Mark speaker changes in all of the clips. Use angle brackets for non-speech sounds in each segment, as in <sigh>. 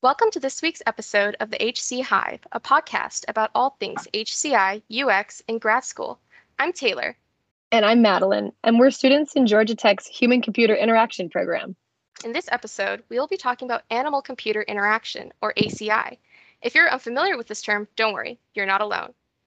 Speaker 1: Welcome to this week's episode of the HC Hive, a podcast about all things HCI, UX, and grad school. I'm Taylor.
Speaker 2: And I'm Madeline, and we're students in Georgia Tech's Human Computer Interaction program.
Speaker 1: In this episode, we will be talking about animal computer interaction, or ACI. If you're unfamiliar with this term, don't worry, you're not alone.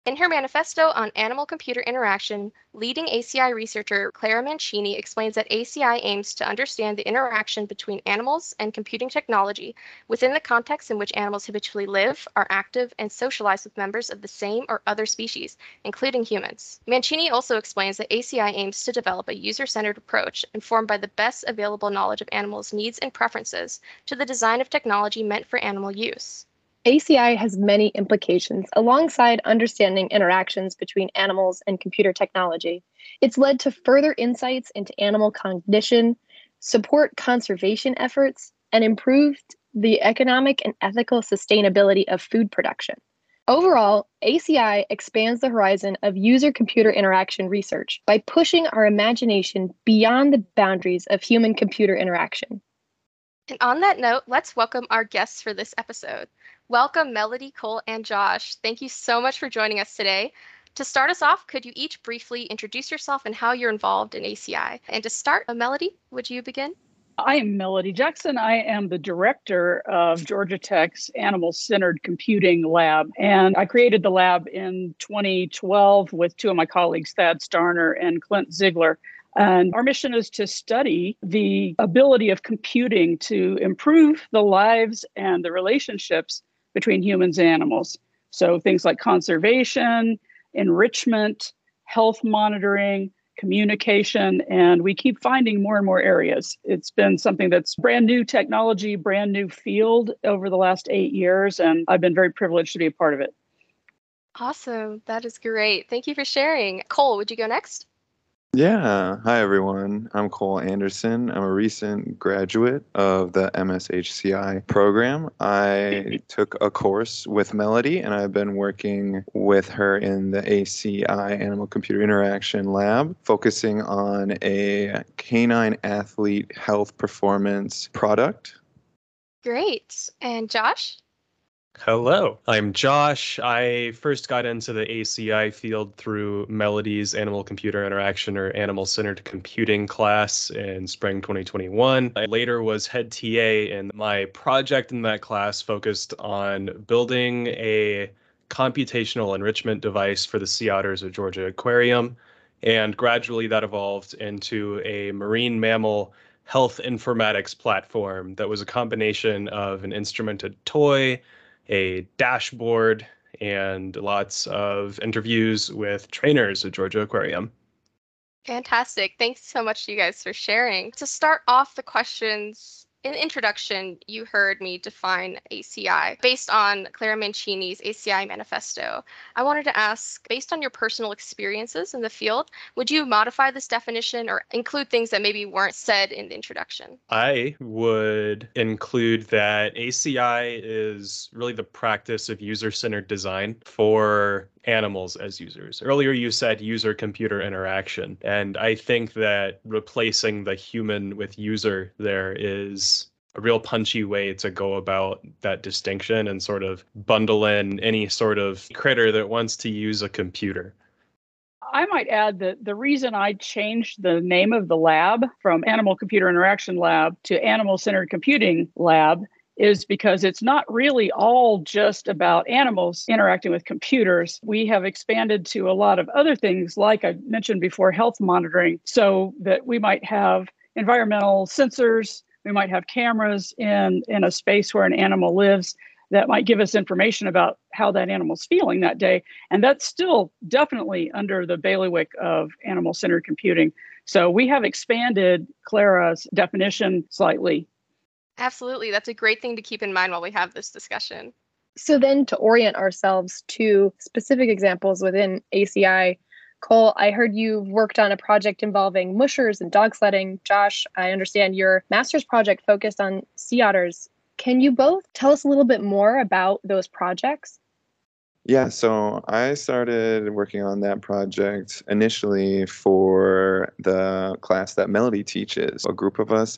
Speaker 1: In her manifesto on animal computer interaction, leading ACI researcher Clara Mancini explains that ACI aims to understand the interaction between animals and computing technology within the context in which animals habitually live, are active, and socialize with members of the same or other species, including humans. Mancini also explains that ACI aims to develop a user centered approach informed by the best available knowledge of animals' needs and preferences to the design of technology meant for animal use.
Speaker 2: ACI has many implications alongside understanding interactions between animals and computer technology. It's led to further insights into animal cognition, support conservation efforts, and improved the economic and ethical sustainability of food production. Overall, ACI expands the horizon of user computer interaction research by pushing our imagination beyond the boundaries of human computer interaction.
Speaker 1: And on that note, let's welcome our guests for this episode. Welcome, Melody, Cole, and Josh. Thank you so much for joining us today. To start us off, could you each briefly introduce yourself and how you're involved in ACI? And to start, uh, Melody, would you begin?
Speaker 3: I am Melody Jackson. I am the director of Georgia Tech's Animal Centered Computing Lab. And I created the lab in 2012 with two of my colleagues, Thad Starner and Clint Zeagler. And our mission is to study the ability of computing to improve the lives and the relationships between humans and animals. So things like conservation, enrichment, health monitoring, communication, and we keep finding more and more areas. It's been something that's brand new technology, brand new field over the last eight years, and I've been very privileged to be a part of it.
Speaker 1: Awesome. That is great. Thank you for sharing. Cole, would you go next?
Speaker 4: Yeah. Hi, everyone. I'm Cole Anderson. I'm a recent graduate of the MSHCI program. I <laughs> took a course with Melody, and I've been working with her in the ACI Animal Computer Interaction Lab, focusing on a canine athlete health performance product.
Speaker 1: Great. And Josh?
Speaker 5: Hello, I'm Josh. I first got into the ACI field through Melody's Animal Computer Interaction or Animal Centered Computing class in spring 2021. I later was head TA, and my project in that class focused on building a computational enrichment device for the sea otters of Georgia Aquarium. And gradually that evolved into a marine mammal health informatics platform that was a combination of an instrumented toy a dashboard and lots of interviews with trainers at Georgia Aquarium.
Speaker 1: Fantastic. Thanks so much you guys for sharing. To start off the questions, in introduction, you heard me define ACI based on Clara Mancini's ACI manifesto. I wanted to ask, based on your personal experiences in the field, would you modify this definition or include things that maybe weren't said in the introduction?
Speaker 5: I would include that ACI is really the practice of user centered design for animals as users. Earlier, you said user computer interaction. And I think that replacing the human with user there is a real punchy way to go about that distinction and sort of bundle in any sort of critter that wants to use a computer.
Speaker 3: I might add that the reason I changed the name of the lab from Animal Computer Interaction Lab to Animal Centered Computing Lab is because it's not really all just about animals interacting with computers. We have expanded to a lot of other things, like I mentioned before, health monitoring, so that we might have environmental sensors, we might have cameras in, in a space where an animal lives that might give us information about how that animal's feeling that day. And that's still definitely under the bailiwick of animal centered computing. So we have expanded Clara's definition slightly
Speaker 1: Absolutely. That's a great thing to keep in mind while we have this discussion.
Speaker 2: So, then to orient ourselves to specific examples within ACI, Cole, I heard you worked on a project involving mushers and dog sledding. Josh, I understand your master's project focused on sea otters. Can you both tell us a little bit more about those projects?
Speaker 4: Yeah, so I started working on that project initially for the class that Melody teaches. A group of us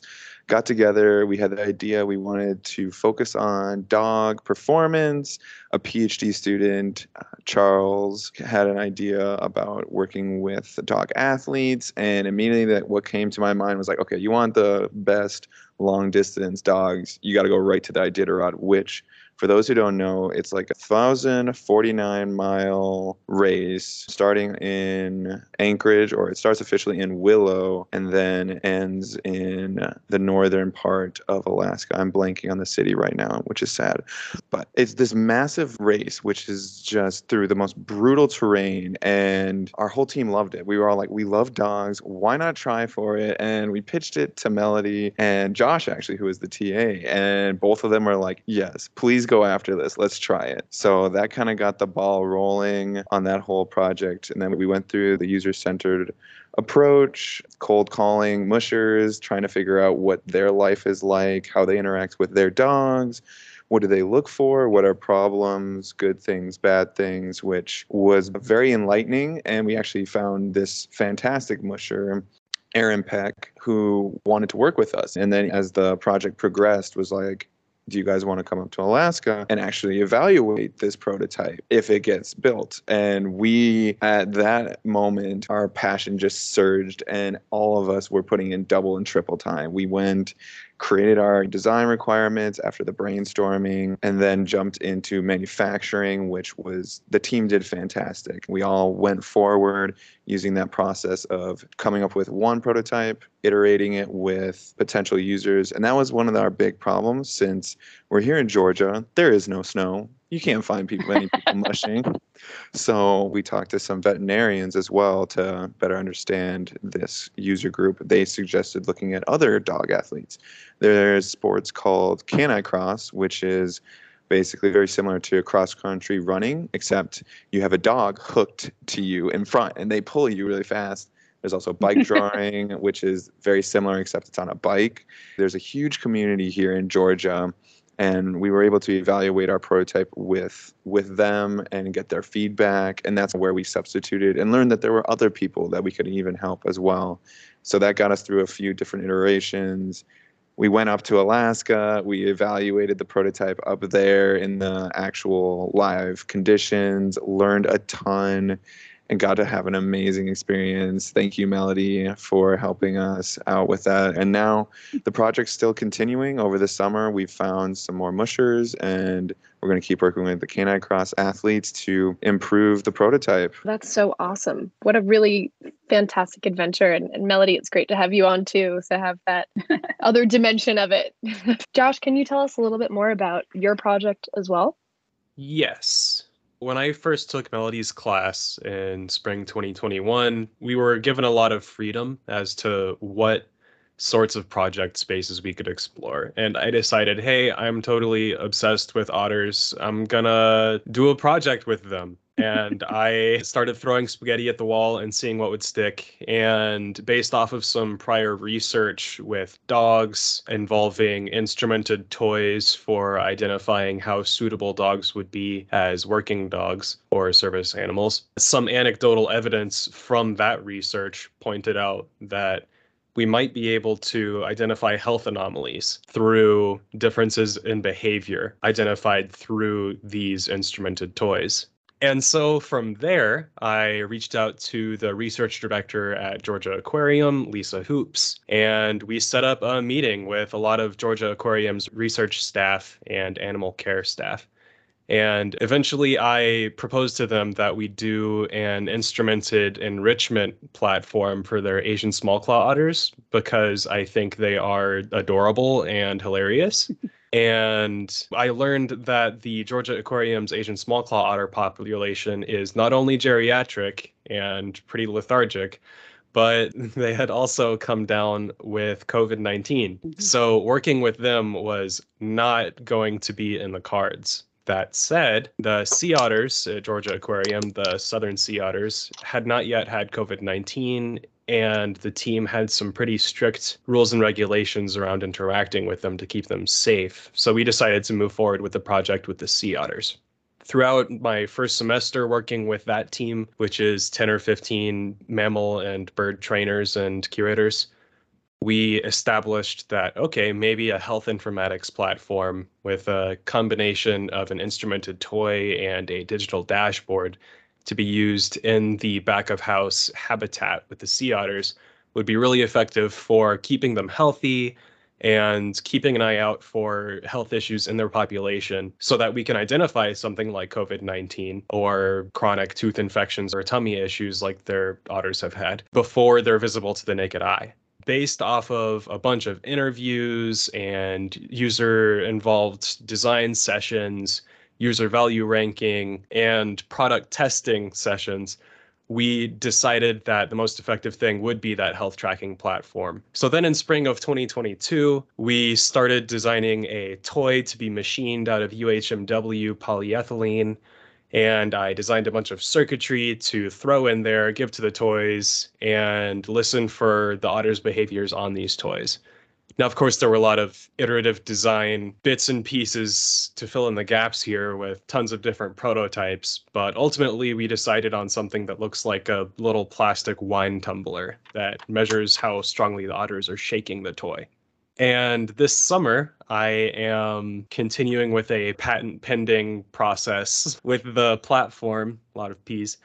Speaker 4: got together. We had the idea we wanted to focus on dog performance. A PhD student, uh, Charles, had an idea about working with dog athletes. And immediately, that what came to my mind was like, okay, you want the best long distance dogs, you got to go right to the Iditarod, which for those who don't know, it's like a 1,049 mile race starting in Anchorage, or it starts officially in Willow and then ends in the northern part of Alaska. I'm blanking on the city right now, which is sad. But it's this massive race, which is just through the most brutal terrain. And our whole team loved it. We were all like, we love dogs. Why not try for it? And we pitched it to Melody and Josh, actually, who is the TA. And both of them were like, yes, please go after this. Let's try it. So that kind of got the ball rolling on that whole project. And then we went through the user centered approach, cold calling mushers, trying to figure out what their life is like, how they interact with their dogs. What do they look for? What are problems, good things, bad things, which was very enlightening. And we actually found this fantastic musher Aaron Peck, who wanted to work with us. And then as the project progressed, was like, do you guys want to come up to Alaska and actually evaluate this prototype if it gets built? And we, at that moment, our passion just surged, and all of us were putting in double and triple time. We went created our design requirements after the brainstorming, and then jumped into manufacturing, which was the team did fantastic. We all went forward using that process of coming up with one prototype, iterating it with potential users. And that was one of our big problems since we're here in Georgia, there is no snow. You can't find people, any <laughs> people mushing. So we talked to some veterinarians as well to better understand this user group. They suggested looking at other dog athletes. There's sports called Canicross, which is basically very similar to cross country running, except you have a dog hooked to you in front and they pull you really fast. There's also bike <laughs> joring, which is very similar, except it's on a bike. There's a huge community here in Georgia and we were able to evaluate our prototype with with them and get their feedback and that's where we substituted and learned that there were other people that we could even help as well. So that got us through a few different iterations. We went up to alaska we evaluated the prototype up there in the actual live conditions learned a ton and got to have an amazing experience. Thank you, Melody, for helping us out with that. And now the project's still continuing over the summer. We've found some more mushers and we're going to keep working with the Canicross athletes to improve the prototype.
Speaker 2: That's so awesome. What a really fantastic adventure. And, and Melody, it's great to have you on too, to have that <laughs> other dimension of it. <laughs> Josh, can you tell us a little bit more about your project as well?
Speaker 5: Yes when I first took Melody's class in spring 2021, we were given a lot of freedom as to what sorts of project spaces we could explore. And I decided, hey, I'm totally obsessed with otters. I'm gonna do a project with them and I started throwing spaghetti at the wall and seeing what would stick. And based off of some prior research with dogs involving instrumented toys for identifying how suitable dogs would be as working dogs or service animals, some anecdotal evidence from that research pointed out that we might be able to identify health anomalies through differences in behavior identified through these instrumented toys. And so from there, I reached out to the research director at Georgia Aquarium, Lisa Hoopes, and we set up a meeting with a lot of Georgia Aquarium's research staff and animal care staff. And eventually, I proposed to them that we do an instrumented enrichment platform for their Asian small claw otters because I think they are adorable and hilarious. <laughs> And I learned that the Georgia Aquarium's Asian small claw otter population is not only geriatric and pretty lethargic, but <laughs> they had also come down with COVID 19. Mm-hmm. So working with them was not going to be in the cards. That said, the sea otters at Georgia Aquarium, the southern sea otters, had not yet had COVID 19 and the team had some pretty strict rules and regulations around interacting with them to keep them safe. So we decided to move forward with the project with the sea otters. throughout my first semester working with that team, which is 10 or 15 mammal and bird trainers and curators, we established that, okay, maybe a health informatics platform with a combination of an instrumented toy and a digital dashboard to be used in the back of house habitat with the sea otters would be really effective for keeping them healthy and keeping an eye out for health issues in their population so that we can identify something like COVID 19 or chronic tooth infections or tummy issues like their otters have had before they're visible to the naked eye based off of a bunch of interviews and user involved design sessions, user value ranking, and product testing sessions, we decided that the most effective thing would be that health tracking platform. So then in spring of 2022, we started designing a toy to be machined out of UHMW polyethylene and I designed a bunch of circuitry to throw in there, give to the toys, and listen for the otter's behaviors on these toys. Now, of course, there were a lot of iterative design bits and pieces to fill in the gaps here with tons of different prototypes, but ultimately we decided on something that looks like a little plastic wine tumbler that measures how strongly the otters are shaking the toy. And this summer, I am continuing with a patent pending process <laughs> with the platform, a lot of P's.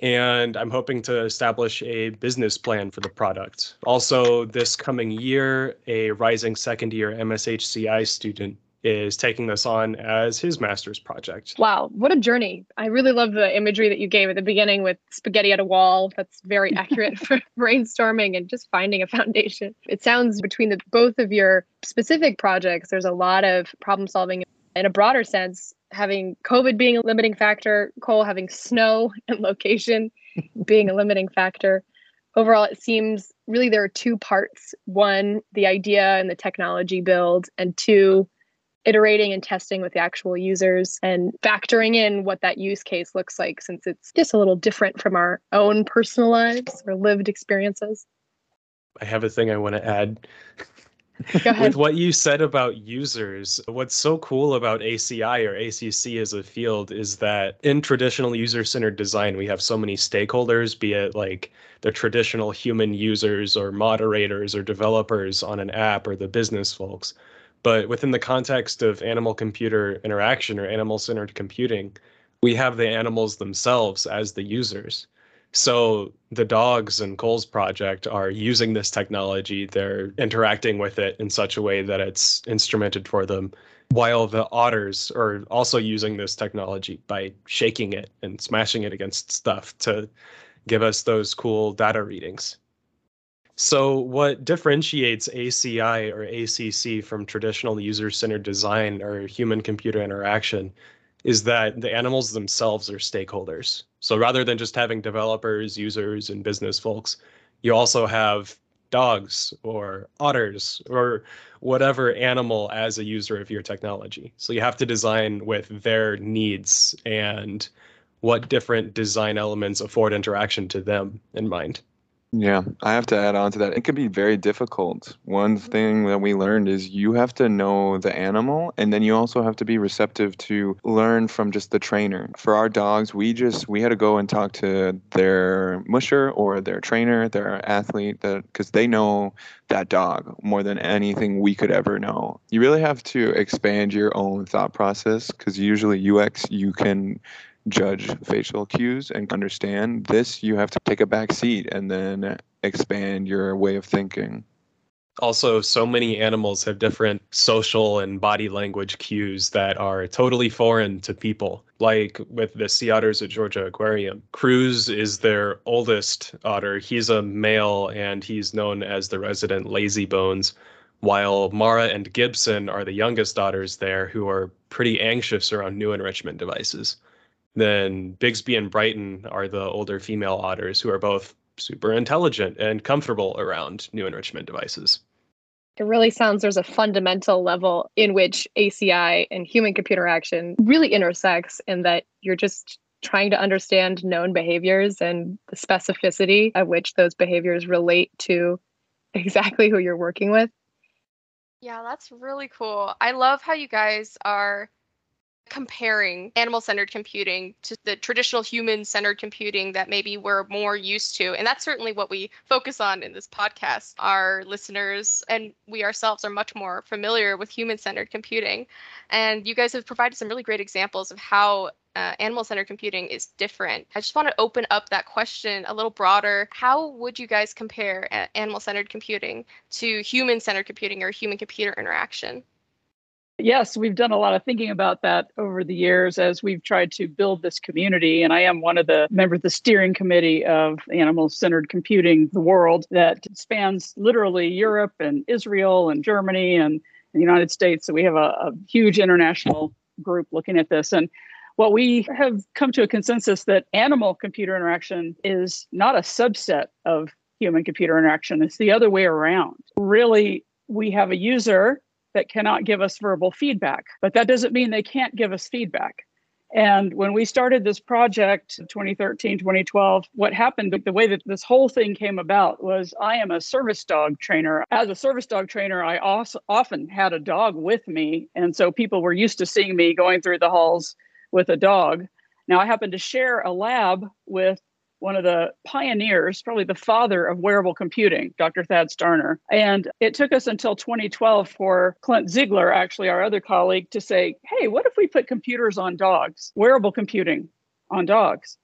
Speaker 5: And I'm hoping to establish a business plan for the product. Also, this coming year, a rising second year MSHCI student is taking this on as his master's project.
Speaker 2: Wow, what a journey. I really love the imagery that you gave at the beginning with spaghetti at a wall. That's very <laughs> accurate for brainstorming and just finding a foundation. It sounds between the both of your specific projects, there's a lot of problem solving in a broader sense, having COVID being a limiting factor, Cole having snow <laughs> and location <laughs> being a limiting factor. Overall, it seems really there are two parts. One, the idea and the technology build, and two, iterating and testing with the actual users and factoring in what that use case looks like since it's just a little different from our own personal lives or lived experiences.
Speaker 5: I have a thing I want to add.
Speaker 2: Go <laughs> ahead.
Speaker 5: With what you said about users, what's so cool about ACI or ACC as a field is that in traditional user centered design, we have so many stakeholders, be it like the traditional human users or moderators or developers on an app or the business folks. But within the context of animal computer interaction or animal centered computing, we have the animals themselves as the users. So the dogs in Cole's project are using this technology. They're interacting with it in such a way that it's instrumented for them, while the otters are also using this technology by shaking it and smashing it against stuff to give us those cool data readings. So, what differentiates ACI or ACC from traditional user centered design or human computer interaction is that the animals themselves are stakeholders. So, rather than just having developers, users, and business folks, you also have dogs or otters or whatever animal as a user of your technology. So, you have to design with their needs and what different design elements afford interaction to them in mind.
Speaker 4: Yeah, I have to add on to that. It can be very difficult. One thing that we learned is you have to know the animal and then you also have to be receptive to learn from just the trainer. For our dogs, we just we had to go and talk to their musher or their trainer, their athlete cuz they know that dog more than anything we could ever know. You really have to expand your own thought process cuz usually UX you can judge facial cues and understand this, you have to take a back seat and then expand your way of thinking.
Speaker 5: Also, so many animals have different social and body language cues that are totally foreign to people. Like with the sea otters at Georgia Aquarium, Cruz is their oldest otter. He's a male and he's known as the resident lazy bones, while Mara and Gibson are the youngest otters there who are pretty anxious around new enrichment devices. Then Bixby and Brighton are the older female otters who are both super intelligent and comfortable around new enrichment devices.
Speaker 2: It really sounds there's a fundamental level in which ACI and human computer action really intersects, and that you're just trying to understand known behaviors and the specificity at which those behaviors relate to <laughs> exactly who you're working with.
Speaker 1: Yeah, that's really cool. I love how you guys are comparing animal centered computing to the traditional human centered computing that maybe we're more used to. And that's certainly what we focus on in this podcast. Our listeners and we ourselves are much more familiar with human centered computing. And you guys have provided some really great examples of how uh, animal centered computing is different. I just want to open up that question a little broader. How would you guys compare animal centered computing to human centered computing or human computer interaction?
Speaker 3: Yes, we've done a lot of thinking about that over the years as we've tried to build this community. And I am one of the members of the steering committee of Animal Centered Computing the World that spans literally Europe and Israel and Germany and the United States. So we have a, a huge international group looking at this. And what we have come to a consensus that animal computer interaction is not a subset of human computer interaction, it's the other way around. Really, we have a user that cannot give us verbal feedback, but that doesn't mean they can't give us feedback. And when we started this project 2013, 2012, what happened, the way that this whole thing came about was I am a service dog trainer. As a service dog trainer, I also often had a dog with me. And so people were used to seeing me going through the halls with a dog. Now, I happen to share a lab with one of the pioneers, probably the father of wearable computing, Dr. Thad Starner. And it took us until 2012 for Clint Zeagler, actually our other colleague, to say, hey, what if we put computers on dogs, wearable computing on dogs?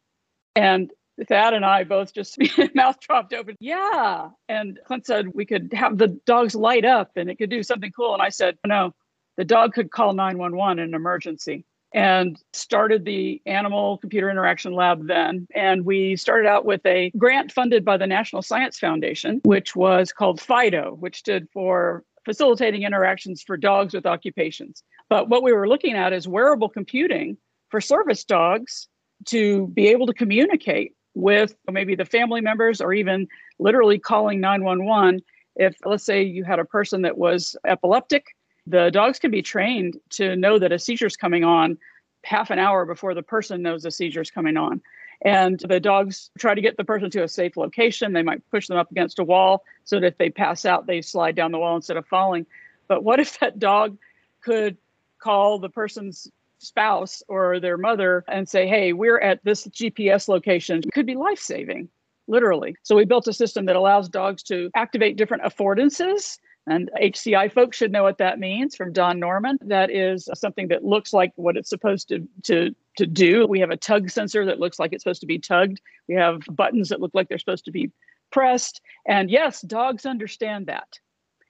Speaker 3: And Thad and I both just <laughs> mouth dropped open. Yeah. And Clint said we could have the dogs light up and it could do something cool. And I said, no, the dog could call 911 in an emergency and started the Animal Computer Interaction Lab then. And we started out with a grant funded by the National Science Foundation, which was called FIDO, which stood for Facilitating Interactions for Dogs with Occupations. But what we were looking at is wearable computing for service dogs to be able to communicate with maybe the family members or even literally calling 911 if let's say you had a person that was epileptic the dogs can be trained to know that a seizure is coming on half an hour before the person knows the seizure is coming on. And the dogs try to get the person to a safe location. They might push them up against a wall so that if they pass out, they slide down the wall instead of falling. But what <laughs> if that dog could call the person's spouse or their mother and say, hey, we're at this GPS location? It could be life saving, literally. So we built a system that allows dogs to activate different affordances and HCI folks should know what that means from Don Norman. That is something that looks like what it's supposed to, to, to do. We have a tug sensor that looks like it's supposed to be tugged. We have buttons that look like they're supposed to be pressed. And yes, dogs understand that.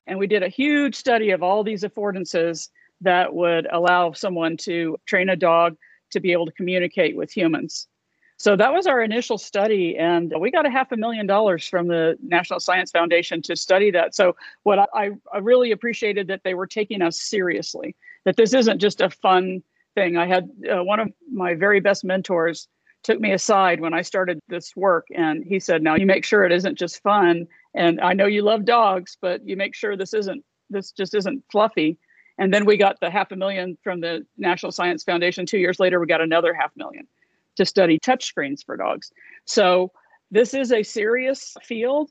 Speaker 3: And we did a huge study of all these affordances that would allow someone to train a dog to be able to communicate with humans. So that was our initial study, and we got a half a million dollars from the National Science Foundation to study that. So what I, I really appreciated that they were taking us seriously. That this isn't just a fun thing. I had uh, one of my very best mentors took me aside when I started this work, and he said, "Now you make sure it isn't just fun. And I know you love dogs, but you make sure this isn't this just isn't fluffy." And then we got the half a million from the National Science Foundation. Two years later, we got another half million to study touchscreens for dogs. So this is a serious field.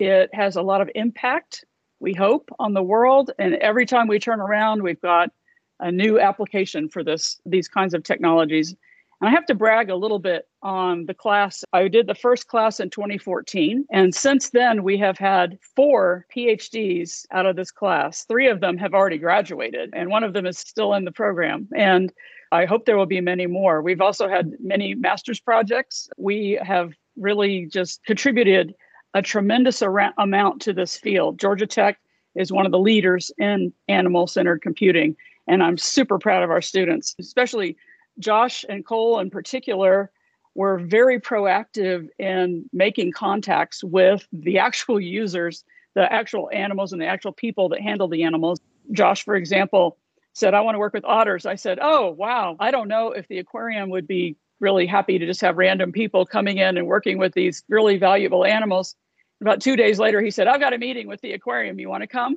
Speaker 3: It has a lot of impact, we hope, on the world. And every time we turn around, we've got a new application for this these kinds of technologies. And I have to brag a little bit on the class. I did the first class in 2014. And since then, we have had four PhDs out of this class. Three of them have already graduated, and one of them is still in the program. And I hope there will be many more. We've also had many master's projects. We have really just contributed a tremendous ar- amount to this field. Georgia Tech is one of the leaders in animal centered computing. And I'm super proud of our students, especially Josh and Cole in particular were very proactive in making contacts with the actual users, the actual animals, and the actual people that handle the animals. Josh, for example, said, I want to work with otters. I said, Oh, wow. I don't know if the aquarium would be really happy to just have random people coming in and working with these really valuable animals. About two days later, he said, I've got a meeting with the aquarium. You want to come?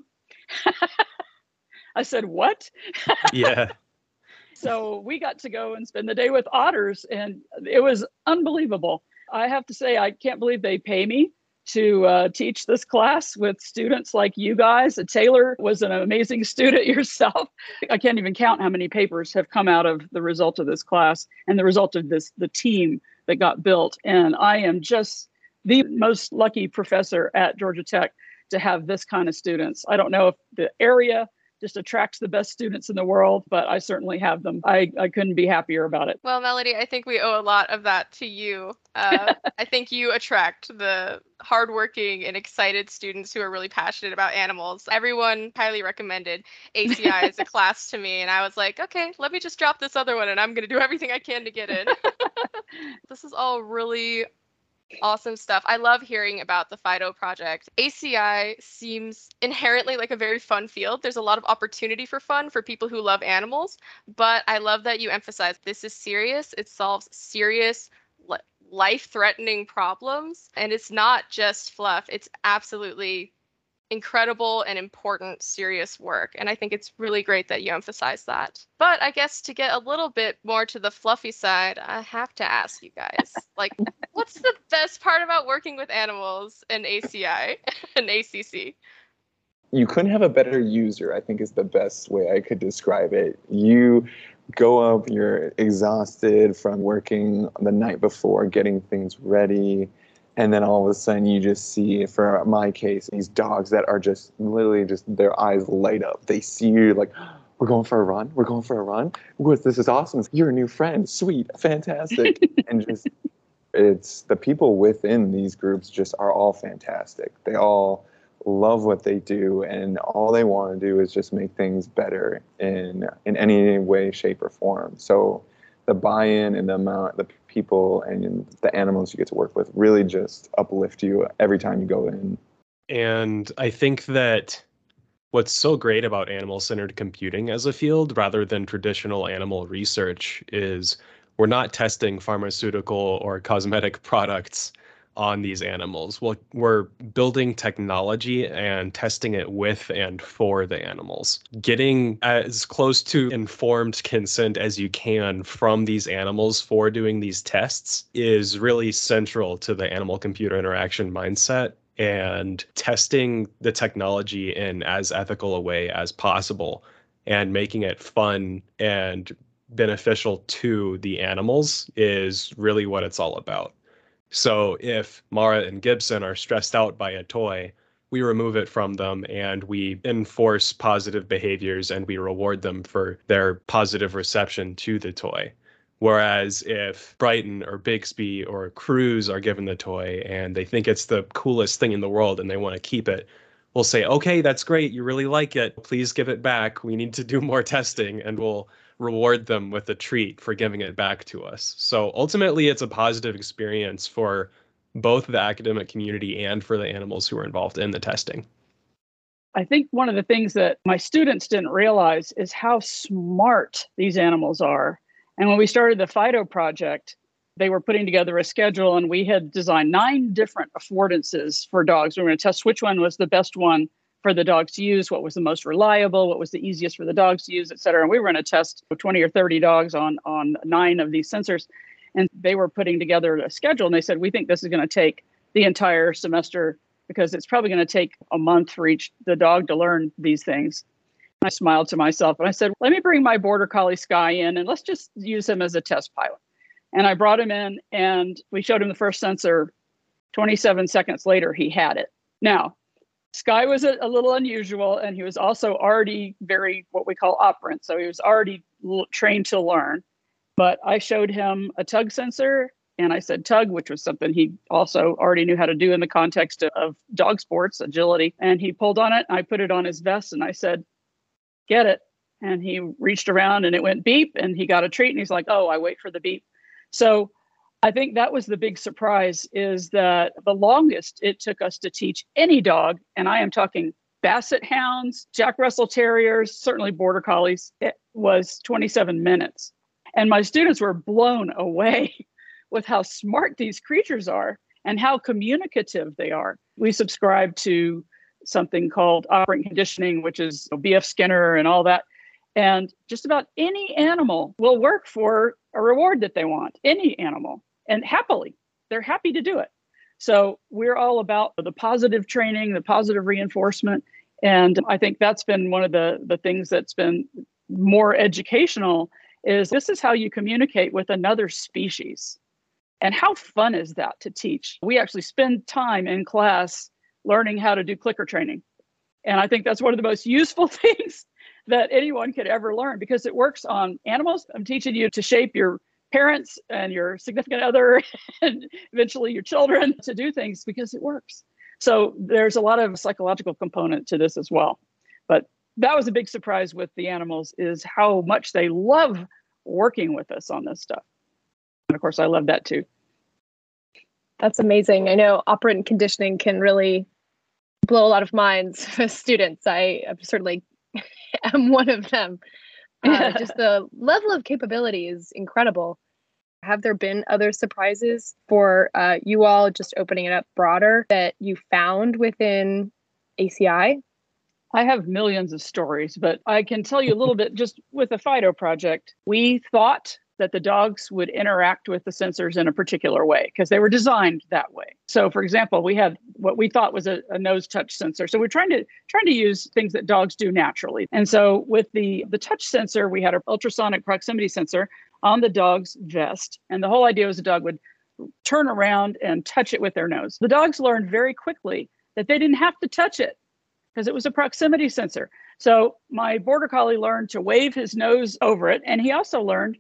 Speaker 3: <laughs> I said, What? <laughs>
Speaker 5: Yeah.
Speaker 3: so we got to go and spend the day with otters, and it was unbelievable. I have to say, I can't believe they pay me to uh, teach this class with students like you guys. Taylor was an amazing <laughs> student yourself. I can't even count how many papers have come out of the result of this class and the result of this the team that got built. And I am just the most lucky professor at Georgia Tech to have this kind of students. I don't know if the area just attracts the best students in the world, but I certainly have them. I, I couldn't be happier about it.
Speaker 1: Well, Melody, I think we owe a lot of that to you. Uh, <laughs> I think you attract the hardworking and excited students who are really passionate about animals. Everyone highly recommended ACI as a <laughs> class to me, and I was like, okay, let me just drop this other one, and I'm going to do everything I can to get in. <laughs> this is all really Awesome stuff. I love hearing about the FIDO project. ACI seems inherently like a very fun field. There's a lot of opportunity for fun for people who love animals, but I love that you emphasize this is serious. It solves serious life threatening problems and it's not just fluff. It's absolutely incredible and important, serious work. And I think it's really great that you emphasize that. But I guess to get a little bit more to the fluffy side, I have to ask you guys, <laughs> like, what's the best part about working with animals in ACI <laughs> and ACC?
Speaker 4: You couldn't have a better user, I think is the best way I could describe it. You go up, you're exhausted from working the night before, getting things ready and then all of a sudden you just see for my case these dogs that are just literally just their eyes light up. They see you like we're going for a run. We're going for a run. This is awesome. You're a new friend. Sweet. Fantastic. <laughs> And just it's the people within these groups just are all fantastic. They all love what they do and all they want to do is just make things better in in any way shape or form. So the buy-in and the amount the people and the animals you get to work with really just uplift you every time you go in.
Speaker 5: And I think that what's so great about animal centered computing as a field rather than traditional animal research is we're not testing pharmaceutical or cosmetic <laughs> products on these animals. Well, we're building technology and testing it with and for the animals. Getting as close to informed consent as you can from these animals for doing these tests is really central to the animal computer interaction mindset and testing the technology in as ethical a way as possible and making it fun and beneficial to the animals is really what it's all about. So if Mara and Gibson are stressed out by a toy, we remove it from them and we enforce positive behaviors and we reward them for their positive reception to the toy. Whereas if Brighton or Bixby or Cruz are given the toy and they think it's the coolest thing in the world and they want to keep it, we'll say, okay, that's great. You really like it. Please give it back. We need to do more <laughs> testing and we'll reward them with a treat for giving it back to us. So ultimately, it's a positive experience for both the academic community and for the animals who are involved in the testing.
Speaker 3: I think one of the things that my students didn't realize is how smart these animals are. And when we started the FIDO project, they were putting together a schedule and we had designed nine different affordances for dogs. We were going to test which one was the best one for the dogs to use, what was the most reliable, what was the easiest for the dogs to use, et cetera. And we were going to test 20 or 30 dogs on, on nine of these sensors. And they were putting together a schedule and they said, we think this is going to take the entire semester because it's probably going to take a month for each the dog to learn these things. I smiled to myself and I said, let me bring my border collie Sky in and let's just use him as a test pilot. And I brought him in and we showed him the first sensor. 27 seconds later, he had it. Now, Sky was a, a, little unusual, and he was also already very what we call operant. So he was already l- trained to learn. But I showed him a tug sensor, and I said tug, which was something he also already knew how to do in the context of, of dog sports, agility. And he pulled on it. I put it on his vest, and I said, "Get it." And he reached around, and it went beep, and he got a treat. And he's like, "Oh, I wait for the beep." So I think that was the big surprise is that the longest it took us to teach any dog, and I am talking basset hounds, Jack Russell Terriers, certainly Border Collies, it was 27 minutes. And my students were blown away <laughs> with how smart these creatures are and how communicative they are. We subscribe to something called operant conditioning, which is BF Skinner and all that. And just about any animal will work for a reward that they want, any animal and happily they're happy to do it So we're all about the positive training, the positive reinforcement. And I think that's been one of the, the things that's been more educational is this is how you communicate with another species. And how fun is that to teach? We actually spend time in class learning how to do clicker training. And I think that's one of the most <laughs> useful things that anyone could ever learn because it works on animals. I'm teaching you to shape your parents and your significant other <laughs> and eventually your children <laughs> to do things because it works. So there's a lot of psychological component to this as well. But that was a big surprise with the animals is how much they love working with us on this stuff. And of course, I love that too.
Speaker 2: That's amazing. I know operant conditioning can really blow a lot of minds <laughs> for students. I certainly am one of them. Uh, <laughs> just the level of capability is incredible. Have there been other surprises for uh, you all just opening it up broader that you found within ACI?
Speaker 3: I have millions of stories, but I can tell you a little bit just with the FIDO project. We thought that the dogs would interact with the sensors in a particular way because they were designed that way. So, for example, we had what we thought was a, a, nose touch sensor. So we're trying to trying to use things that dogs do naturally. And so with the the touch sensor, we had an ultrasonic proximity sensor on the dog's vest, and the whole idea was the dog would turn around and touch it with their nose. The dogs learned very quickly that they didn't have to touch it because it was a proximity sensor. So my border collie learned to wave his nose over it, and he also learned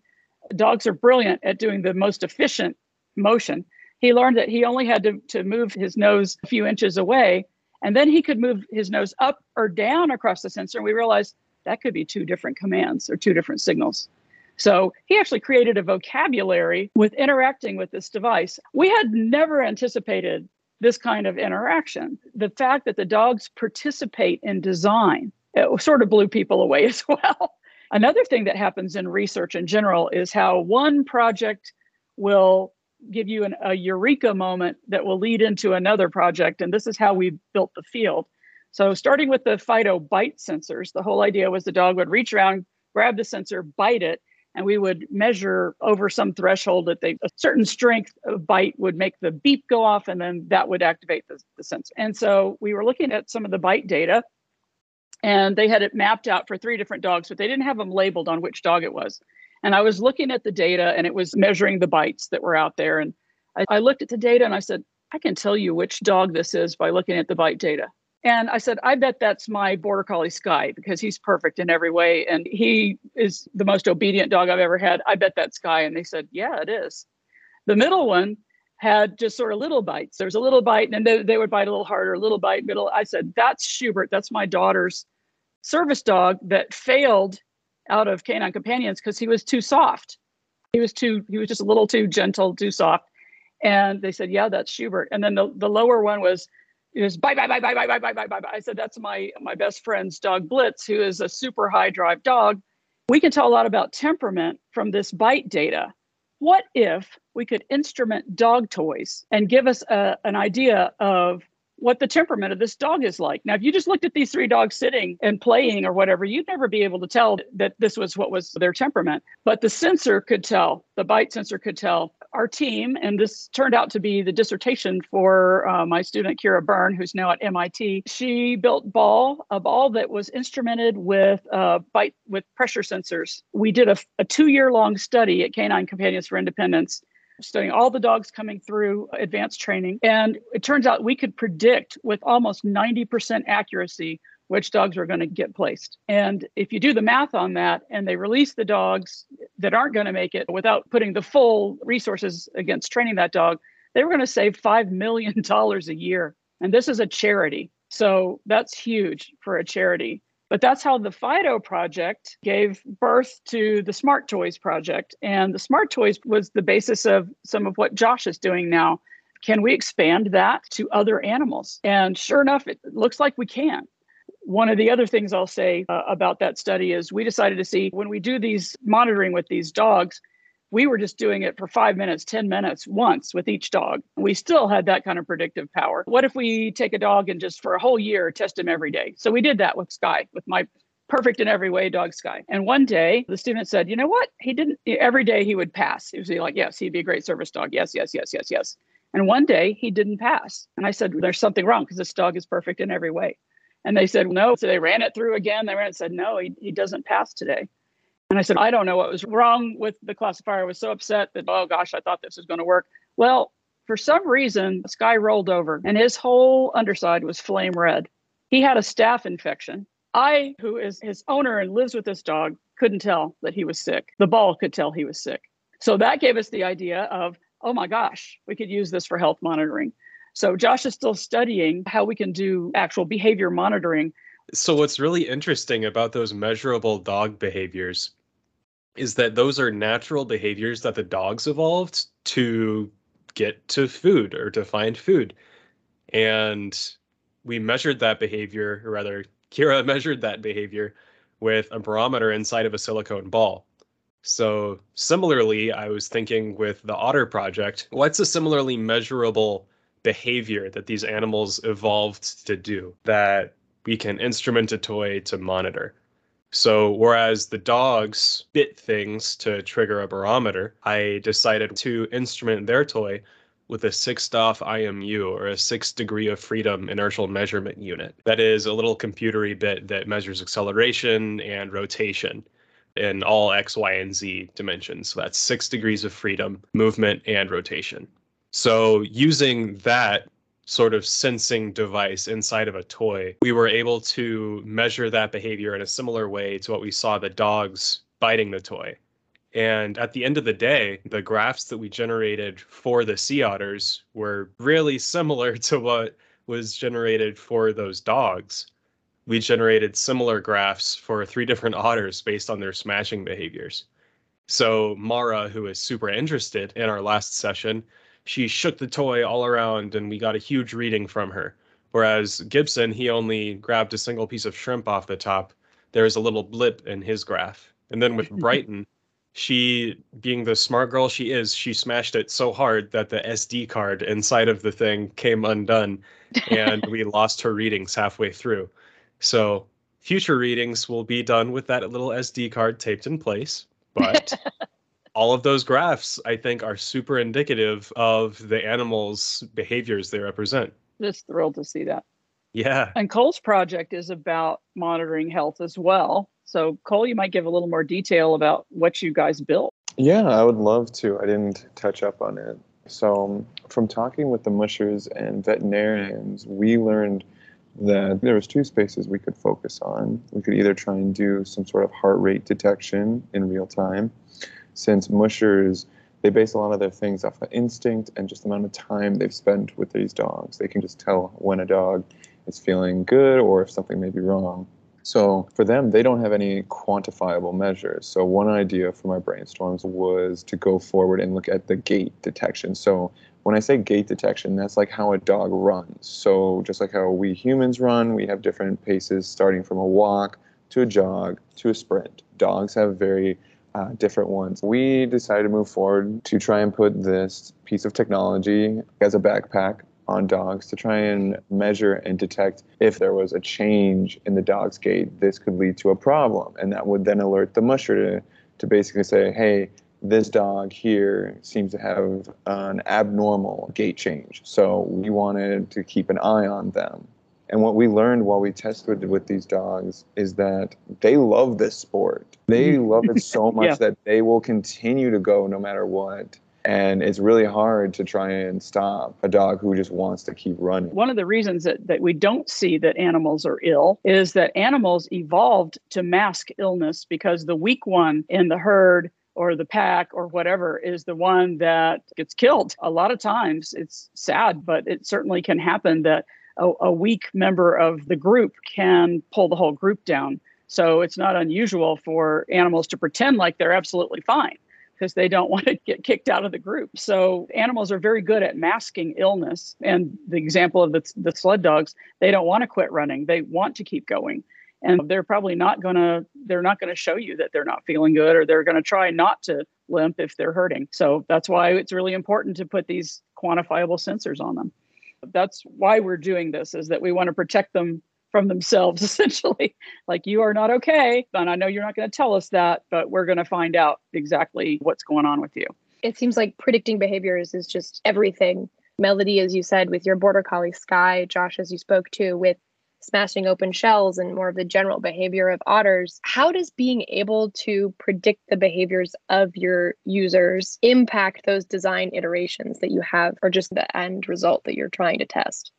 Speaker 3: dogs are brilliant at doing the most efficient motion. He learned that he only had to, to move his nose a few inches away, and then he could move his nose up or down across the sensor. And we realized that could be two different commands or two different signals. So he actually created a vocabulary with interacting with this device. We had never anticipated this kind of interaction. The fact that the dogs participate in design it sort of blew people away <laughs> as well. Another thing that happens in research in general is how one project will give you an, a eureka moment that will lead into another project. And this is how we built the field. So, starting with the Fido bite sensors, the whole idea was the dog would reach around, grab the sensor, bite it, and we would measure over some threshold that they a certain strength of bite would make the beep go off, and then that would activate the, the sensor. And so we were looking at some of the bite data and they had it mapped out for three different dogs, but they didn't have them labeled on which dog it was. And I was looking at the data and it was measuring the bites that were out there. And I, I looked at the data and I said, I can tell you which dog this is by looking at the bite data. And I said, I bet that's my border collie Sky because he's perfect in every way. And he is the most obedient dog I've ever had. I bet that's Sky. And they said, Yeah, it is. The middle one had just sort of little bites. There's a little bite, and they, they would bite a little harder, a little bite, middle. I said, That's Schubert. That's my daughter's service dog that failed out of canine companions because he was too soft. He was too, he was just a little too gentle, too soft. And they said, Yeah, that's Schubert. And then the, the lower one was it was bye bye bye bye bye bye bye bye bye. I said, That's my my best friend's dog Blitz, who is a super high drive dog. We can tell a lot about temperament from this bite data what if we could instrument dog toys and give us a, an idea of what the temperament of this dog is like. Now, if you just looked at these three dogs sitting and playing or whatever, you'd never be able to tell that this was what was their temperament. But the sensor could tell, the bite sensor could tell our team, and this turned out to be the dissertation for uh, my student Ceara Byrne, who's now at MIT. She built ball, a ball that was instrumented with uh, bite with pressure sensors. We did a, a two-year long study at Canine Companions for Independence studying all the dogs coming through advanced training. And it turns out we could predict with almost 90% accuracy which dogs are going to get placed. And if you do the math on that and they release the dogs that aren't going to make it without putting the full resources against training that dog, they were going to save $5 million <laughs> a year. And this is a charity. So that's huge for a charity. But that's how the Fido project gave birth to the Smart Toys project. And the Smart Toys was the basis of some of what Josh is doing now. Can we expand that to other animals? And sure enough, it looks like we can. One of the other things I'll say uh, about that study is we decided to see when we do these monitoring with these dogs, we were just doing it for five minutes, 10 minutes once with each dog. We still had that kind of predictive power. What if we take a dog and just for a whole year test him every day? So we did that with Sky, with my perfect in every way dog Sky. And one day the student said, you know what? He didn't, every day he would pass. He was like, yes, he'd be a great service dog. Yes, yes, yes, yes, yes. And one day he didn't pass. And I said, There's something wrong because this dog is perfect in every way. And they said, No. So they ran it through again. They ran it and said, No, he, he doesn't pass today. And I said, I don't know what was wrong with the classifier. I was so upset that, oh gosh, I thought this was going to work. Well, for some reason, this guy rolled over and his whole underside was flame red. He had a staph infection. I, who is his owner and lives with this dog, couldn't tell that he was sick. The ball could tell he was sick. So that gave us the idea of, oh my gosh, we could use this for health monitoring. So Josh is still studying how we can do actual behavior monitoring.
Speaker 5: So what's really interesting about those measurable dog behaviors is that those are natural behaviors that the dogs evolved to get to food or to find food. And we measured that behavior, or rather, Ceara <laughs> measured that behavior with a barometer inside of a silicone ball. So, similarly, I was thinking with the otter project, what's a similarly measurable behavior that these animals evolved to do that we can instrument a toy to monitor? So, whereas the dogs bit things to trigger a barometer, I decided to instrument their toy with a 6DoF IMU or a six degree of freedom inertial measurement unit. That is a little computery bit that measures acceleration and rotation in all X, Y, and Z dimensions. So that's six degrees of freedom, movement, and rotation. So using that sort of sensing device inside of a toy, we were able to measure that behavior in a similar way to what we saw the dogs biting the toy. And at the end of the day, the graphs that we generated for the sea otters were really similar <laughs> to what was generated for those dogs. We generated similar graphs for three different otters based on their smashing behaviors. So Mara, who is super interested in our last session, she shook the toy all around and we got a huge reading from her. Whereas Gibson, he only grabbed a single piece of shrimp off the top. There's a little blip in his graph. And then with <laughs> Brighton, she being the smart girl she is she smashed it so hard that the sd card inside of the thing came undone and we <laughs> lost her readings halfway through so future readings will be done with that little sd card taped in place but <laughs> all of those graphs i think are super indicative of the animals behaviors they represent
Speaker 3: just thrilled to see that
Speaker 5: yeah
Speaker 3: and cole's project is about monitoring health as well so, Cole, you might give a little more detail about what you guys built.
Speaker 4: Yeah, I would love to. I didn't touch up on it. So, um, from talking with the mushers and veterinarians, we learned that there was two spaces we could focus on. We could either try and do some sort of heart rate detection in real time, since mushers they base a lot of their things off of instinct and just the amount of time they've spent with these dogs. They can just tell when a dog is feeling good or if something may be wrong. So for them, they don't have any quantifiable measures. So one idea for my brainstorms was to go forward and look at the gait detection. So when I say gait detection, that's like how a dog runs. So just like how we humans run, we have different paces starting from a walk to a jog to a sprint. Dogs have very uh, different ones. We decided to move forward to try and put this piece of technology as a backpack on dogs to try and measure and detect if there was a change in the dog's gait, this could lead to a problem. And that would then alert the musher to, to basically say, hey, this dog here seems to have an abnormal gait change. So we wanted to keep an eye on them. And what we learned while we tested with these dogs is that they love this sport. They mm-hmm. love it so <laughs> much yeah. that they will continue to go no matter what. And it's really hard to try and stop a dog who just wants to keep running.
Speaker 3: One of the reasons that, that we don't see that animals are ill is that animals evolved to mask illness because the weak one in the herd or the pack or whatever is the one that gets killed. A lot of times it's sad, but it certainly can happen that a, a weak member of the group can pull the whole group down. So it's not unusual for animals to pretend like they're absolutely fine because they don't <laughs> want to get kicked out of the group. So animals are very good at masking illness. And the example of the, the sled dogs, they don't want to quit running. They want to keep going. And they're probably not going to they're not going to show you that they're not feeling good or they're going to try not to limp if they're hurting. So that's why it's really important to put these quantifiable sensors on them. That's why we're doing this is that we want to protect them from themselves <laughs> essentially. Like you are not okay and i know you're not going to tell us that but we're going to find out exactly what's going on with you.
Speaker 2: It seems like predicting behaviors is just everything. Melody, as you said, with your border collie Sky, Josh, as you spoke to, with smashing open shells and more of the general behavior of otters. How does being able to predict the behaviors of your users impact those design iterations that you have or just the end result that you're trying to test?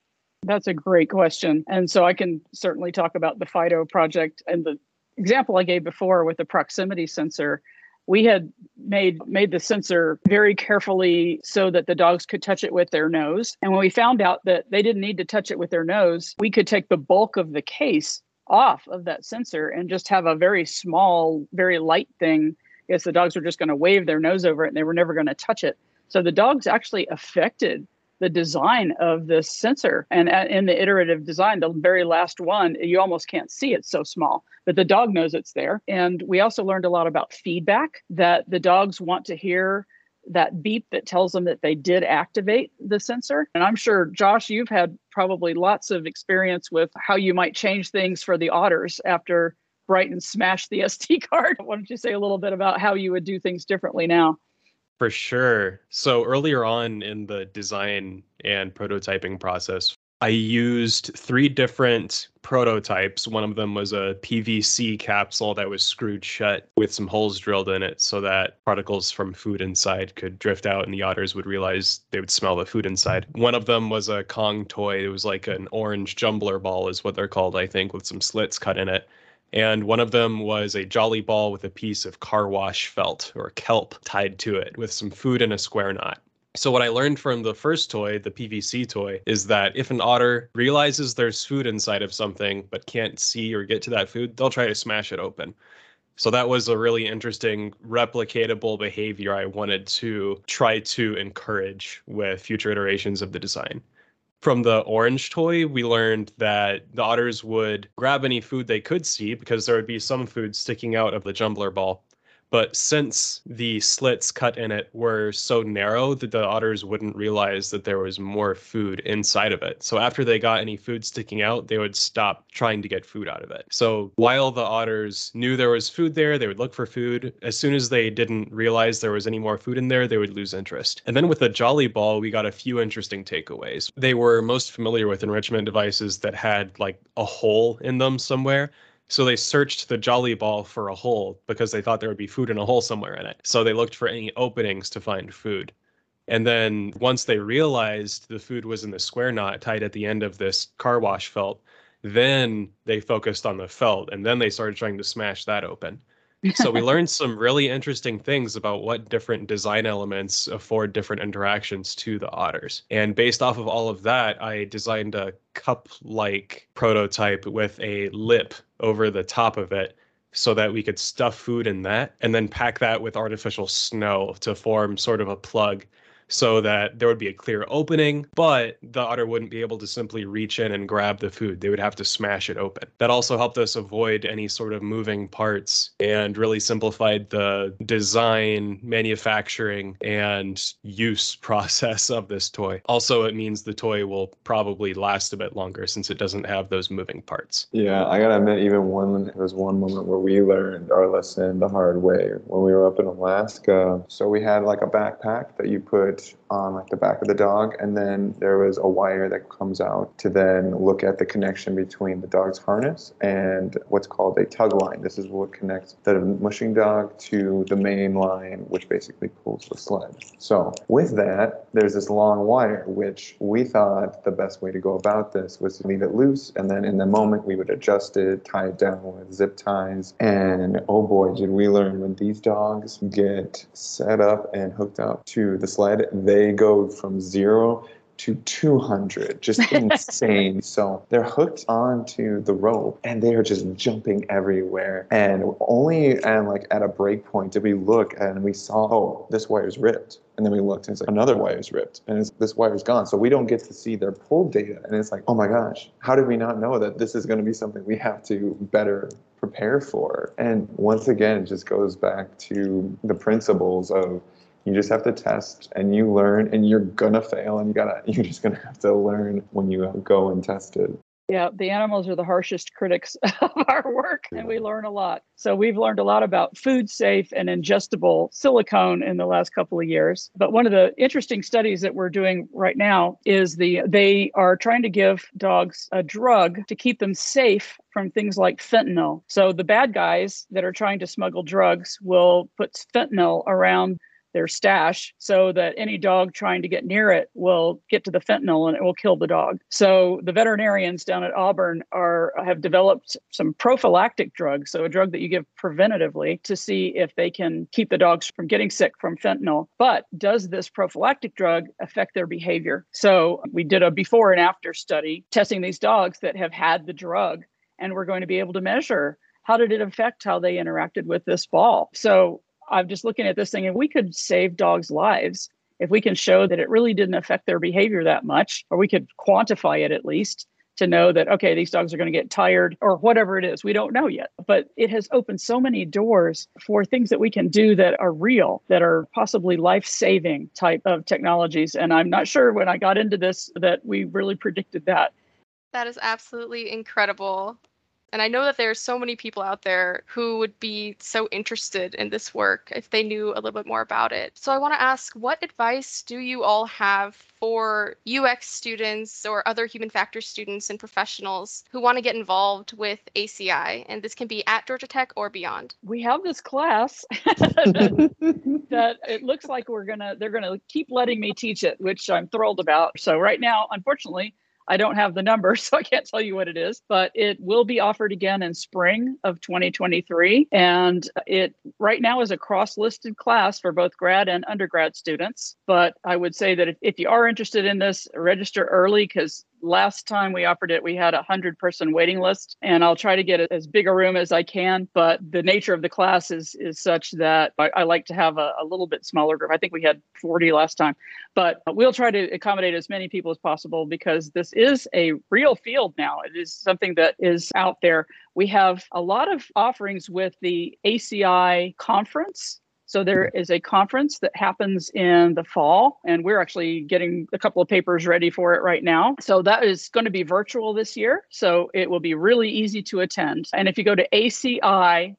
Speaker 3: That's a great question. And so I can certainly talk about the FIDO project and the example I gave before with the proximity sensor we had made made the sensor very carefully so that the dogs could touch it with their nose. And when we found out that they didn't need to touch it with their nose we could take the bulk of the case off of that sensor and just have a very small very light thing. Because the dogs were just going to wave their nose over it and they were never going to touch it. So the dogs actually affected the design of this sensor. And in the iterative design, the very last one, you almost can't see it's so small, but the dog knows it's there. And we also learned a lot about feedback that the dogs want to hear that beep that tells them that they did activate the sensor. And I'm sure, Josh, you've had probably lots of experience with how you might change things for the otters after Brighton smashed the <laughs> SD card. Why don't you say a little bit about how you would do things differently now?
Speaker 5: For sure. So earlier on in the design and prototyping process, I used three different prototypes. One of them was a PVC capsule that was screwed shut with some holes drilled in it so that particles from food inside could drift out and the otters would realize they would smell the food inside. One of them was a Kong toy. It was like an orange jumbler ball, is what they're called, I think, with some slits cut in it and one of them was a jolly ball with a piece of car wash felt or kelp tied to it with some food in a square knot. So, what I learned from the first toy, the PVC toy, is that if an otter realizes there's food inside of something but can't see or get to that food, they'll try to smash it open. So, that was a really interesting, replicatable behavior I wanted to try to encourage with future iterations of the design. From the orange toy, we learned that the otters would grab any food they could see because there would be some food sticking out of the jumbler ball. But since the slits cut in it were so narrow that the otters wouldn't realize that there was more food inside of it. So after they got any food sticking out, they would stop trying to get food out of it. So while the otters knew there was food there, they would look for food. As soon as they didn't realize there was any more food in there, they would lose interest. And then with the Jolly Ball, we got a few interesting takeaways. They were most familiar with enrichment devices that had like a hole in them somewhere so they searched the Jolly Ball for a hole because they thought there would be food in a hole somewhere in it. So they looked for any openings to find food. And then once they realized the food was in the square knot tied at the end of this car wash felt, then they focused on the felt and then they started trying to smash that open so we <laughs> learned some really interesting things about what different design elements afford different interactions to the otters. And based off of all of that, I designed a cup-like prototype with a lip over the top of it so that we could stuff food in that and then pack that with artificial snow to form sort of a plug so that there would be a clear opening, but the otter wouldn't be able to simply reach in and grab the food. They would have to smash it open. That also helped us avoid any sort of moving parts and really simplified the design, manufacturing, and use <laughs> process of this toy. Also, it means the toy will probably last a bit longer since it doesn't have those moving parts.
Speaker 4: Yeah, I gotta admit, even one there was one moment where we learned our lesson the hard way when we were up in Alaska. So we had like a backpack that you put on um, like the back of the dog, and then there was a wire that comes out to then look at the connection between the dog's harness and what's called a tug line. This is what connects the mushing dog to the main line, which basically pulls the sled. So with that, there's this long wire, which we thought the best way to go about this was to leave it loose, and then in the moment we would adjust it, tie it down with zip ties, and oh boy, did we learn when these dogs get set up and hooked up to the sled, they go from zero to 200 just <laughs> insane. So they're hooked onto the rope and they are just jumping everywhere. And only and like at a break point did we look and we saw oh this wire's ripped. And then we looked and it's like another wire's ripped and this wire's gone. So we don't get to see their pull data and it's like oh my gosh how did we not know that this is going to be something we have to better prepare for? And once again it just goes back to the principles of you just have to test and you learn and you're gonna fail and you gotta <laughs> you're just gonna have to learn when you go and test it
Speaker 3: Yeah, the animals are the harshest critics <laughs> of our work, and we learn a lot. So we've learned a lot about food safe and ingestible silicone in the last couple of years. But one of the interesting studies that we're doing right now is the they are trying to give dogs a drug to keep them safe from things like fentanyl. So the bad guys that are trying to smuggle drugs will put fentanyl around their stash so that any dog trying to get near it will get to the fentanyl and it will kill the dog. So the veterinarians down at Auburn are have developed some prophylactic drugs, so a drug that you give preventatively to see if they can keep the dogs from getting sick from fentanyl. But does this prophylactic drug affect their behavior? So we did a before and after study testing these dogs that have had the drug and we're going to be able to measure how did it affect how they interacted with this ball. So I'm just looking at this thing, and we could save dogs' lives if we can show that it really didn't affect their behavior that much, or we could quantify it at least to know that, okay, these dogs are going to get tired or whatever it is. We don't know yet. But it has opened so many doors for things that we can do that are real, that are possibly life saving type of technologies. And I'm not sure when I got into this that we really predicted that.
Speaker 1: That is absolutely incredible. And I know that there are so many people out there who would be so interested in this work if they knew a little bit more about it. So I want to ask what advice do you all have for UX students or other human factors students and professionals who want to get involved with ACI? And this can be at Georgia Tech or beyond.
Speaker 3: We have this class that, <laughs> that it looks like we're going to, they're going to keep letting me teach it, which I'm thrilled about. So right now, unfortunately, I don't have the number, <laughs> so I can't tell you what it is, but it will be offered again in spring of 2023. And it right now is a cross listed class for both grad and undergrad students. But I would say that if, if you are interested in this, register early because last time we offered it, we had a 100 person waiting list, and I'll try to get as big a room as I can. But the nature of the class is, is such that I, I like to have a, a, little bit smaller group. I think we had 40 last time, but we'll try to accommodate as many people as possible because this is a real field now. It is something that is out there. We have a lot of offerings with the ACI conference so there is a conference that happens in the fall, and we're actually getting a couple of papers ready for it right now. So that is going to be virtual this year. So it will be really easy to attend. And if you go to aciconf.org,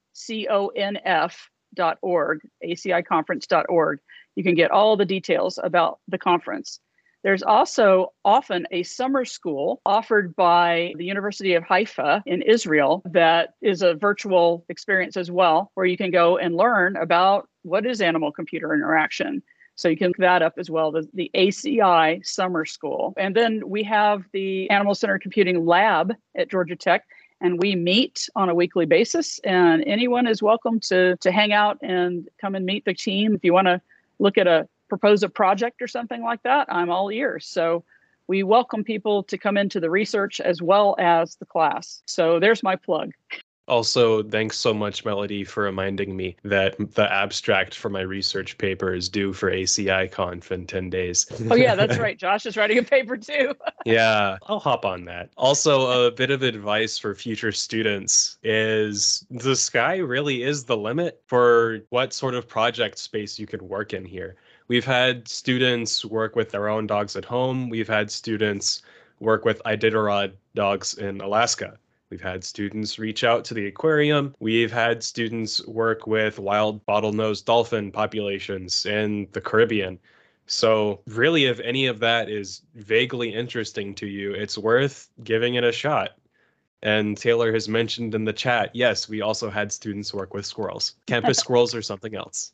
Speaker 3: aciconference.org, you can get all the details about the conference. There's also often a summer school offered by the University of Haifa in Israel that is a virtual experience as well, where you can go and learn about what is animal computer interaction. So you can look that up as well, the, the ACI Summer School. And then we have the Animal Centered Computing Lab at Georgia Tech and we meet on a weekly basis and anyone is welcome to to hang out and come and meet the team if you want to look at a propose a project or something like that, I'm all ears. So we welcome people to come into the research as well as the class. So there's my plug.
Speaker 5: Also, thanks so much, Melody, for reminding me that the abstract for my research paper is due for ACI Conf in 10 days. <laughs>
Speaker 3: oh, yeah, that's right. Josh is writing a paper too. <laughs>
Speaker 5: yeah, I'll hop on that. Also, a bit of advice for future students is the sky really is the limit for what sort of project space you can work in here. We've had students work with their own dogs at home. We've had students work with Iditarod dogs in Alaska. We've had students reach out to the aquarium. We've had students work with wild bottlenose dolphin populations in the Caribbean. So, really, if any of that is vaguely interesting to you, it's worth giving it a shot. And Taylor has mentioned in the chat, yes, we also had students work with squirrels. Campus <laughs> squirrels or something else.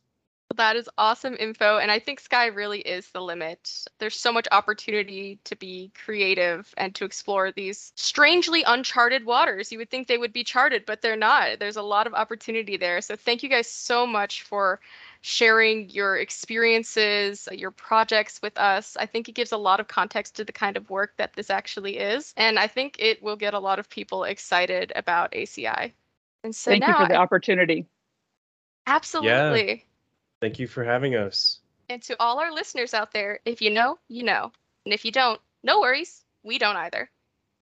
Speaker 1: That is awesome info. And I think sky really is the limit. There's so much opportunity to be creative and to explore these strangely uncharted waters. You would think they would be charted, but they're not. There's a lot of opportunity there. So thank you guys so much for sharing your experiences, your projects with us. I think it gives a lot of context to the kind of work that this actually is. And I think it will get a lot of people excited about ACI. And so
Speaker 3: thank
Speaker 1: now
Speaker 3: you for the opportunity.
Speaker 1: Absolutely. Yeah.
Speaker 5: Thank you for having us.
Speaker 1: And to all our listeners out there, if you know, you know. And if you don't, no worries. We don't either.